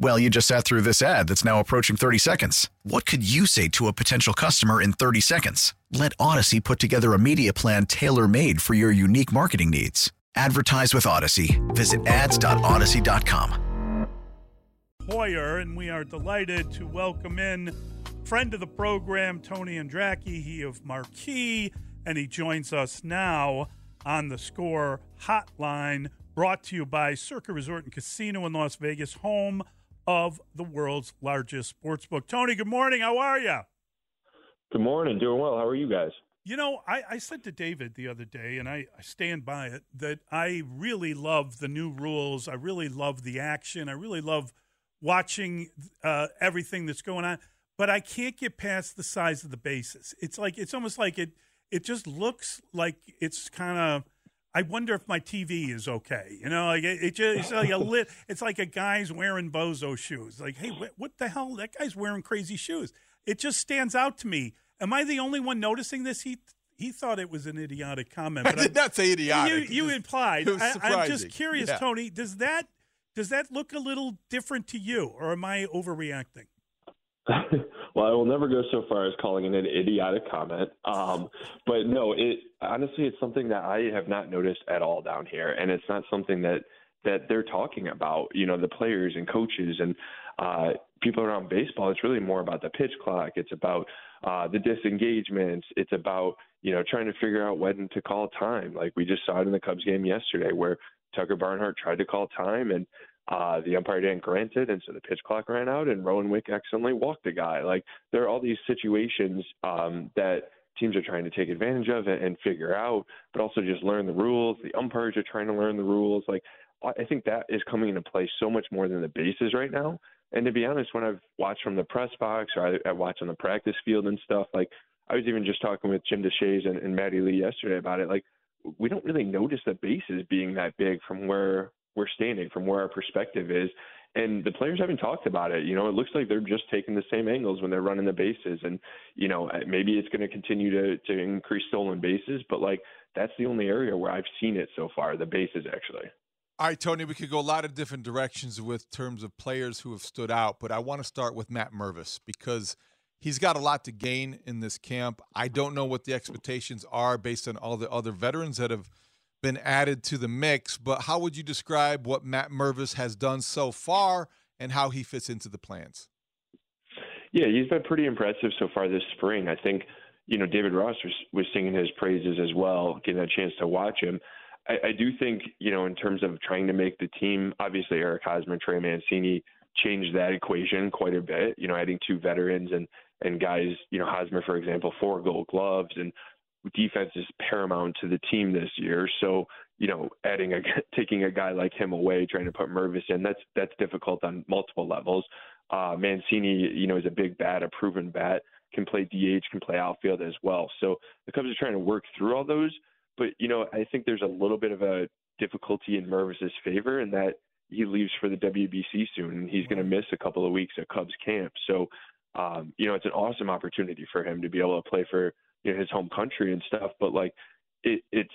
Well, you just sat through this ad that's now approaching 30 seconds. What could you say to a potential customer in 30 seconds? Let Audacy put together a media plan tailor made for your unique marketing needs. Advertise with Audacy. Visit ads.audacy.com. Hoyer, and we are delighted to welcome in friend of the program, Tony Andracki, he of Marquee, and he joins us now on the score hotline brought to you by Circa Resort and Casino in Las Vegas, home of the world's largest sports book. Tony, good morning. How are you? Good morning. Doing well. How are you guys? You know, I, I said to David the other day, and I, I stand by it, that I really love the new rules. I really love the action. I really love watching uh, everything that's going on. But I can't get past the size of the bases. It's like it's almost like it. It just looks like it's kind of. I wonder if my TV is okay. You know, like it, it just it's like a lit. It's like a guy's wearing bozo shoes. Like, hey, what, what the hell? That guy's wearing crazy shoes. It just stands out to me. Am I the only one noticing this? He he thought it was an idiotic comment. I did not say idiotic. You, you implied. I, I'm just curious, Yeah. Tony. Does that does that look a little different to you, or am I overreacting? well, I will never go so far as calling it an idiotic comment. Um, but no, it honestly, it's something that I have not noticed at all down here, and it's not something that that they're talking about. You know, the players and coaches and uh, people around baseball. It's really more about the pitch clock. It's about uh, the disengagements. It's about you know trying to figure out when to call time. Like we just saw it in the Cubs game yesterday, where Tucker Barnhart tried to call time and uh, the umpire didn't grant it, and so the pitch clock ran out, and Rowan Wick accidentally walked the guy. Like there are all these situations um, that teams are trying to take advantage of and, and figure out, but also just learn the rules. The umpires are trying to learn the rules. Like I I think that is coming into play so much more than the bases right now. And to be honest, when I've watched from the press box or I, I watch on the practice field and stuff, like I was even just talking with Jim Deshaies and, and Maddie Lee yesterday about it. Like we don't really notice the bases being that big from where we're standing, from where our perspective is. And the players haven't talked about it. You know, it looks like they're just taking the same angles when they're running the bases. And, you know, uh, maybe it's going to continue to, to increase stolen bases, but like that's the only area where I've seen it so far, the bases actually. All right, Tony, we could go a lot of different directions with terms of players who have stood out, but I want to start with Matt Mervis because he's got a lot to gain in this camp. I don't know what the expectations are based on all the other veterans that have been added to the mix, but how would you describe what Matt Mervis has done so far and how he fits into the plans? Yeah, he's been pretty impressive so far this spring. I think, you know, David Ross was, was singing his praises as well, getting a chance to watch him. I, I do think, you know, in terms of trying to make the team, obviously Eric Hosmer, Trey Mancini changed that equation quite a bit, you know, adding two veterans and, and guys, you know, Hosmer, for example, four gold gloves and defense is paramount to the team this year. So, you know, adding a taking a guy like him away, trying to put Mervis in, that's that's difficult on multiple levels. Uh, Mancini, you know, is a big bat, a proven bat, can play DH, can play outfield as well. So the Cubs are trying to work through all those. But you know, I think there's a little bit of a difficulty in Mervis's favor in that he leaves for the WBC soon, and he's going to miss a couple of weeks at Cubs camp. So, um, you know, it's an awesome opportunity for him to be able to play for you know, his home country and stuff. But like, it it's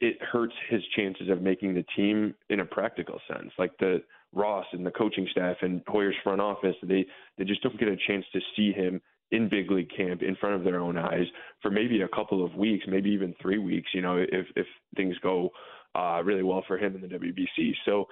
it hurts his chances of making the team in a practical sense. Like the Ross and the coaching staff and Hoyer's front office, they they just don't get a chance to see him in big league camp in front of their own eyes for maybe a couple of weeks, maybe even three weeks. You know, if if things go uh, really well for him in the WBC. So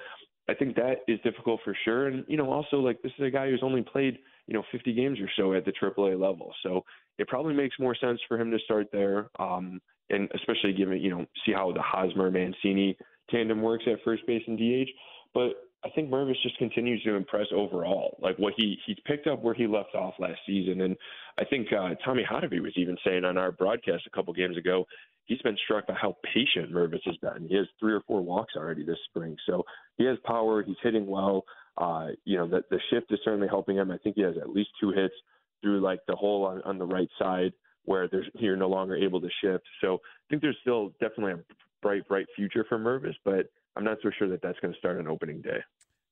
I think that is difficult for sure. And you know, also like this is a guy who's only played you know 50 games or so at the AAA level. So it probably makes more sense for him to start there. Um, and especially given you know see how the Hosmer Mancini tandem works at first base and DH. But I think Mervis just continues to impress overall. Like what he he's picked up where he left off last season, and I think uh, Tommy Hotovy was even saying on our broadcast a couple games ago, he's been struck by how patient Mervis has been. He has three or four walks already this spring, so he has power. He's hitting well. Uh, you know, the, the shift is certainly helping him. I think he has at least two hits through like the hole on, on the right side where there's you're no longer able to shift. So I think there's still definitely a bright, bright future for Mervis, but I'm not so sure that that's going to start on opening day.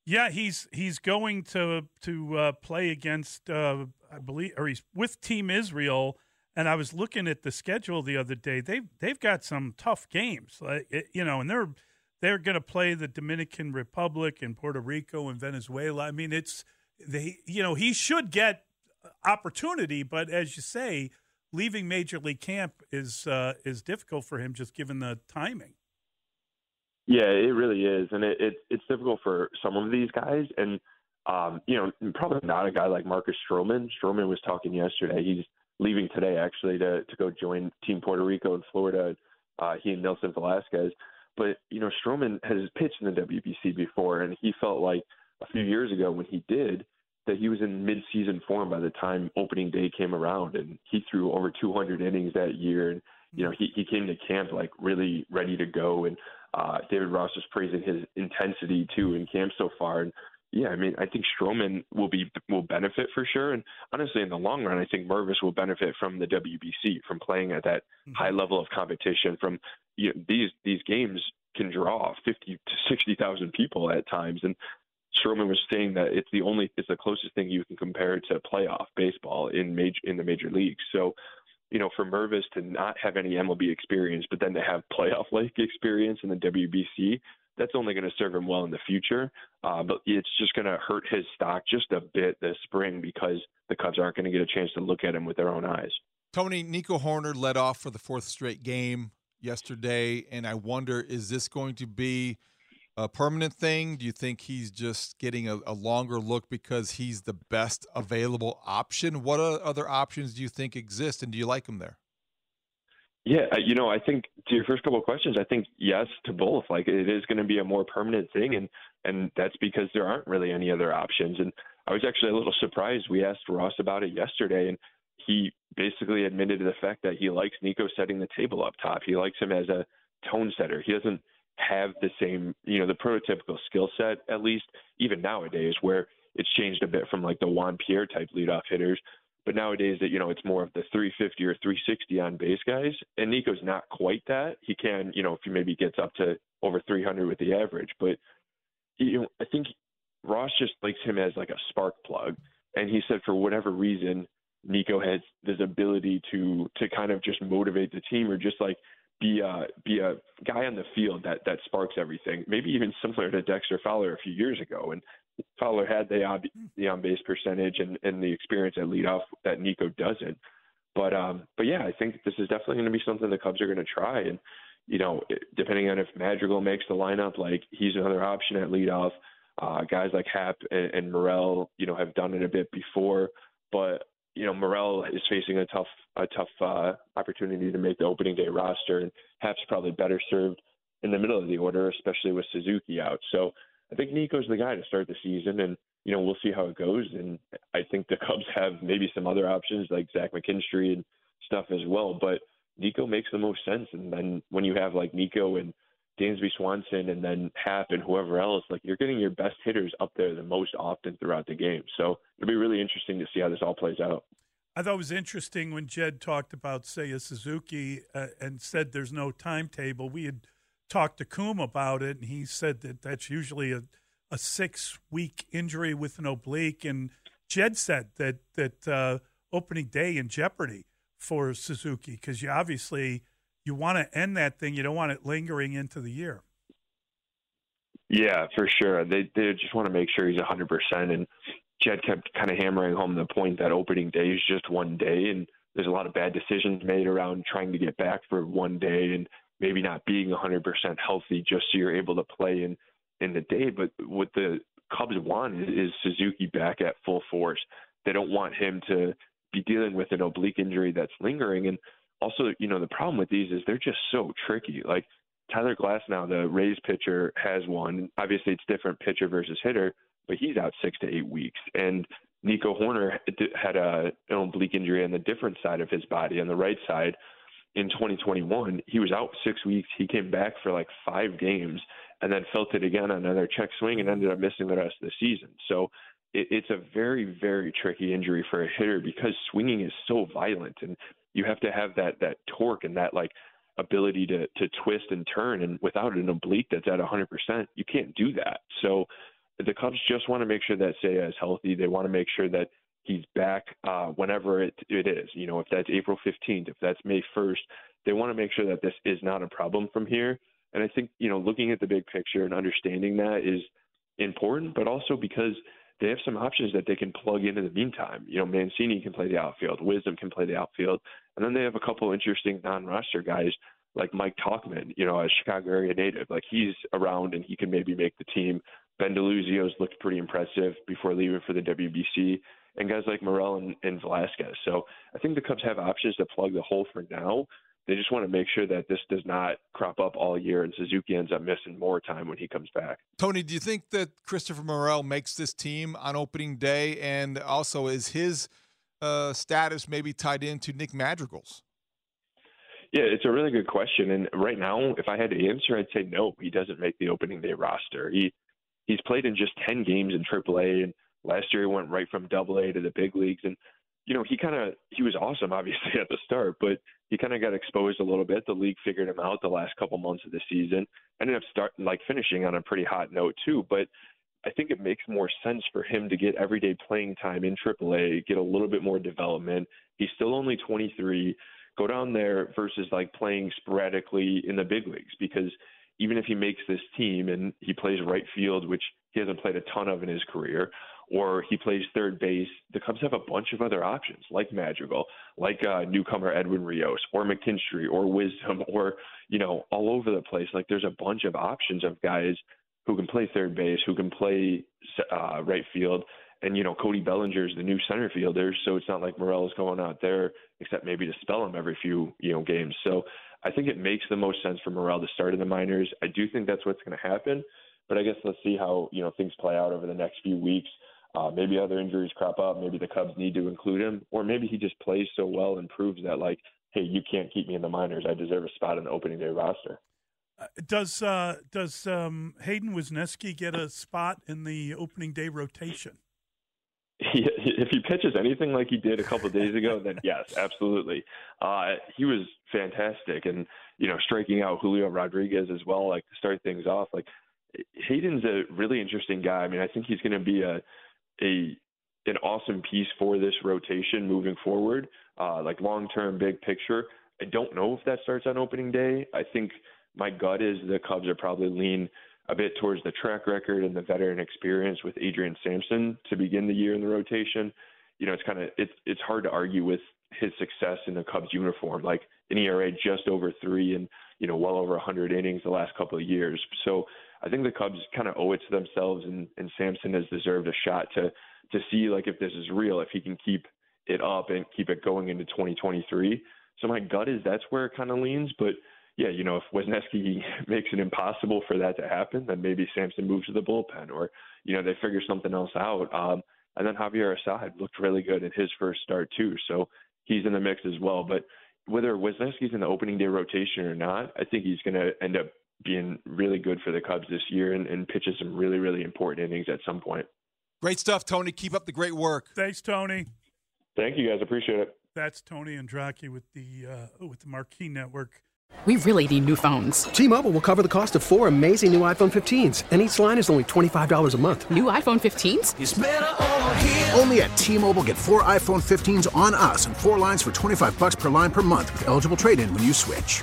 Yeah, he's he's going to to uh, play against uh, I believe, or he's with Team Israel. And I was looking at the schedule the other day. They've they've got some tough games, like you know, and they're they're going to play the Dominican Republic and Puerto Rico and Venezuela. I mean, it's they you know he should get opportunity, but as you say, leaving Major League Camp is uh, is difficult for him just given the timing. Yeah, it really is, and it, it it's difficult for some of these guys, and um, you know, probably not a guy like Marcus Stroman. Stroman was talking yesterday; he's leaving today actually to to go join Team Puerto Rico in Florida. Uh, he and Nelson Velazquez, but you know, Stroman has pitched in the WBC before, and he felt like a few years ago when he did that he was in mid-season form by the time opening day came around, and he threw over 200 innings that year. And you know, he he came to camp like really ready to go. And uh, David Ross was praising his intensity too in camp so far. And yeah, I mean, I think Stroman will be will benefit for sure. And honestly, in the long run, I think Mervis will benefit from the WBC, from playing at that mm-hmm. high level of competition. From you know, these these games can draw 50 to 60,000 people at times, and Stroman was saying that it's the only it's the closest thing you can compare to playoff baseball in major in the major leagues. So, you know, for Mervis to not have any MLB experience, but then to have playoff like experience in the WBC, that's only going to serve him well in the future. Uh, but it's just going to hurt his stock just a bit this spring because the Cubs aren't going to get a chance to look at him with their own eyes. Tony Nico Hoerner led off for the fourth straight game yesterday, and I wonder is this going to be a permanent thing? Do you think he's just getting a, a, longer look because he's the best available option? What other options do you think exist, and do you like him there? Yeah, uh, you know, I think to your first couple of questions, I think yes to both. Like it is going to be a more permanent thing, and and that's because there aren't really any other options. And I was actually a little surprised. We asked Ross about it yesterday, and he basically admitted to the fact that he likes Nico setting the table up top. He likes him as a tone setter. He doesn't have the same, you know, the prototypical skill set, at least even nowadays, where it's changed a bit from like the Juan Pierre type leadoff hitters. But nowadays, that you know, it's more of the 350 or 360 on base guys, and Nico's not quite that. He can, you know, if he maybe gets up to over 300 with the average, but you know, I think Ross just likes him as like a spark plug, and he said for whatever reason, Nico has this ability to to kind of just motivate the team or just like be a be a guy on the field that that sparks everything. Maybe even similar to Dexter Fowler a few years ago, and Fowler had the on, the on base percentage and and the experience at leadoff that Nico doesn't. But um, but yeah, I think this is definitely going to be something the Cubs are going to try. And you know, depending on if Madrigal makes the lineup, like he's another option at leadoff. Uh, guys like Happ and, and Morel, you know, have done it a bit before. But you know, Morel is facing a tough a tough uh, opportunity to make the opening day roster, and Happ's probably better served in the middle of the order, especially with Suzuki out. So I think Nico's the guy to start the season, and you know we'll see how it goes. And I think the Cubs have maybe some other options like Zach McKinstry and stuff as well, but Nico makes the most sense. And then when you have like Nico and Dansby Swanson and then Happ and whoever else, like you're getting your best hitters up there the most often throughout the game. So it'll be really interesting to see how this all plays out. I thought it was interesting when Jed talked about Seiya Suzuki uh, and said there's no timetable. We had talked to Coom about it, and he said that that's usually a, a six week injury with an oblique. And Jed said that that uh, opening day in jeopardy for Suzuki because you obviously – you want to end that thing. You don't want it lingering into the year. Yeah, for sure. They they just want to make sure he's 100%. And Jed kept kind of hammering home the point that opening day is just one day, and there's a lot of bad decisions made around trying to get back for one day and maybe not being 100% healthy just so you're able to play in in the day. But what the Cubs want is, is Suzuki back at full force. They don't want him to be dealing with an oblique injury that's lingering. And also, you know, the problem with these is they're just so tricky. Like Tyler Glasnow, the Rays pitcher, has one. Obviously, it's different pitcher versus hitter, but he's out six to eight weeks. And Nico Hoerner had a, an oblique injury on the different side of his body, on the right side, in 2021. He was out six weeks. He came back for like five games and then felt it again on another check swing and ended up missing the rest of the season. So it, it's a very, very tricky injury for a hitter because swinging is so violent and you have to have that that torque and that like ability to to twist and turn and without an oblique that's at 100%, you can't do that. So the Cubs just want to make sure that Seiya is healthy. They want to make sure that he's back uh, whenever it, it is. You know, if that's April 15th, if that's May 1st, they want to make sure that this is not a problem from here. And I think, you know, looking at the big picture and understanding that is important, but also because they have some options that they can plug in in the meantime. You know, Mancini can play the outfield, Wisdom can play the outfield, and then they have a couple interesting non-roster guys like Mike Tauchman, you know, a Chicago area native. Like he's around and he can maybe make the team. Ben DeLuzio's looked pretty impressive before leaving for the WBC, and guys like Morel and, and Velazquez. So I think the Cubs have options to plug the hole for now. They just want to make sure that this does not crop up all year and Suzuki ends up missing more time when he comes back. Tony, do you think that Christopher Morel makes this team on opening day? And also, is his uh, status maybe tied into Nick Madrigal's? Yeah, it's a really good question. And right now, if I had to answer, I'd say no. He doesn't make the opening day roster. He he's played in just ten games in AAA, and last year he went right from Double A to the big leagues. And you know, he kind of he was awesome, obviously at the start, but he kind of got exposed a little bit. The league figured him out the last couple months of the season. Ended up start like finishing on a pretty hot note too, but. I think it makes more sense for him to get everyday playing time in AAA, get a little bit more development. He's still only 23 go down there versus like playing sporadically in the big leagues because even if he makes this team and he plays right field, which he hasn't played a ton of in his career, or he plays third base, the Cubs have a bunch of other options like Madrigal, like uh, newcomer Edwin Rios, or McKinstry, or Wisdom, or you know all over the place. Like there's a bunch of options of guys who can play third base, who can play uh, right field, and you know Cody Bellinger is the new center fielder, so it's not like Morel is going out there except maybe to spell him every few you know games. So I think it makes the most sense for Morel to start in the minors. I do think that's what's going to happen, but I guess let's see how you know things play out over the next few weeks. Uh, maybe other injuries crop up. Maybe the Cubs need to include him, or maybe he just plays so well and proves that like, hey, you can't keep me in the minors. I deserve a spot in the opening day roster. Uh, does uh, does um, Hayden Wesneski get a spot in the opening day rotation? He, if he pitches anything like he did a couple of days ago, then yes, absolutely. Uh, he was fantastic, and you know, striking out Julio Rodriguez as well, like to start things off. Like Hayden's a really interesting guy. I mean, I think he's going to be a a an awesome piece for this rotation moving forward. Uh, like long term, big picture. I don't know if that starts on opening day. I think my gut is the Cubs are probably lean a bit towards the track record and the veteran experience with Adrian Sampson to begin the year in the rotation. You know, it's kind of it's it's hard to argue with his success in the Cubs uniform, like an ERA just over three and you know well over 100 innings the last couple of years. So I think the Cubs kind of owe it to themselves, and, and Sampson has deserved a shot to to see like if this is real, if he can keep it up and keep it going into 2023. So my gut is that's where it kind of leans, but yeah, you know, if Wesneski makes it impossible for that to happen, then maybe Sampson moves to the bullpen or, you know, they figure something else out. Um, and then Javier Assad looked really good in his first start too. So he's in the mix as well. But whether Wesneski's in the opening day rotation or not, I think he's going to end up being really good for the Cubs this year and, and pitches some really, really important innings at some point. Great stuff, Tony. Keep up the great work. Thanks, Tony. Thank you, guys. Appreciate it. That's Tony and Andracki with the uh, with the Marquee Network. We really need new phones. T-Mobile will cover the cost of four amazing new iPhone 15s, and each line is only $25 a month. New iPhone 15s? Only at T-Mobile get four iPhone 15s on us and four lines for 25 bucks per line per month with eligible trade-in when you switch.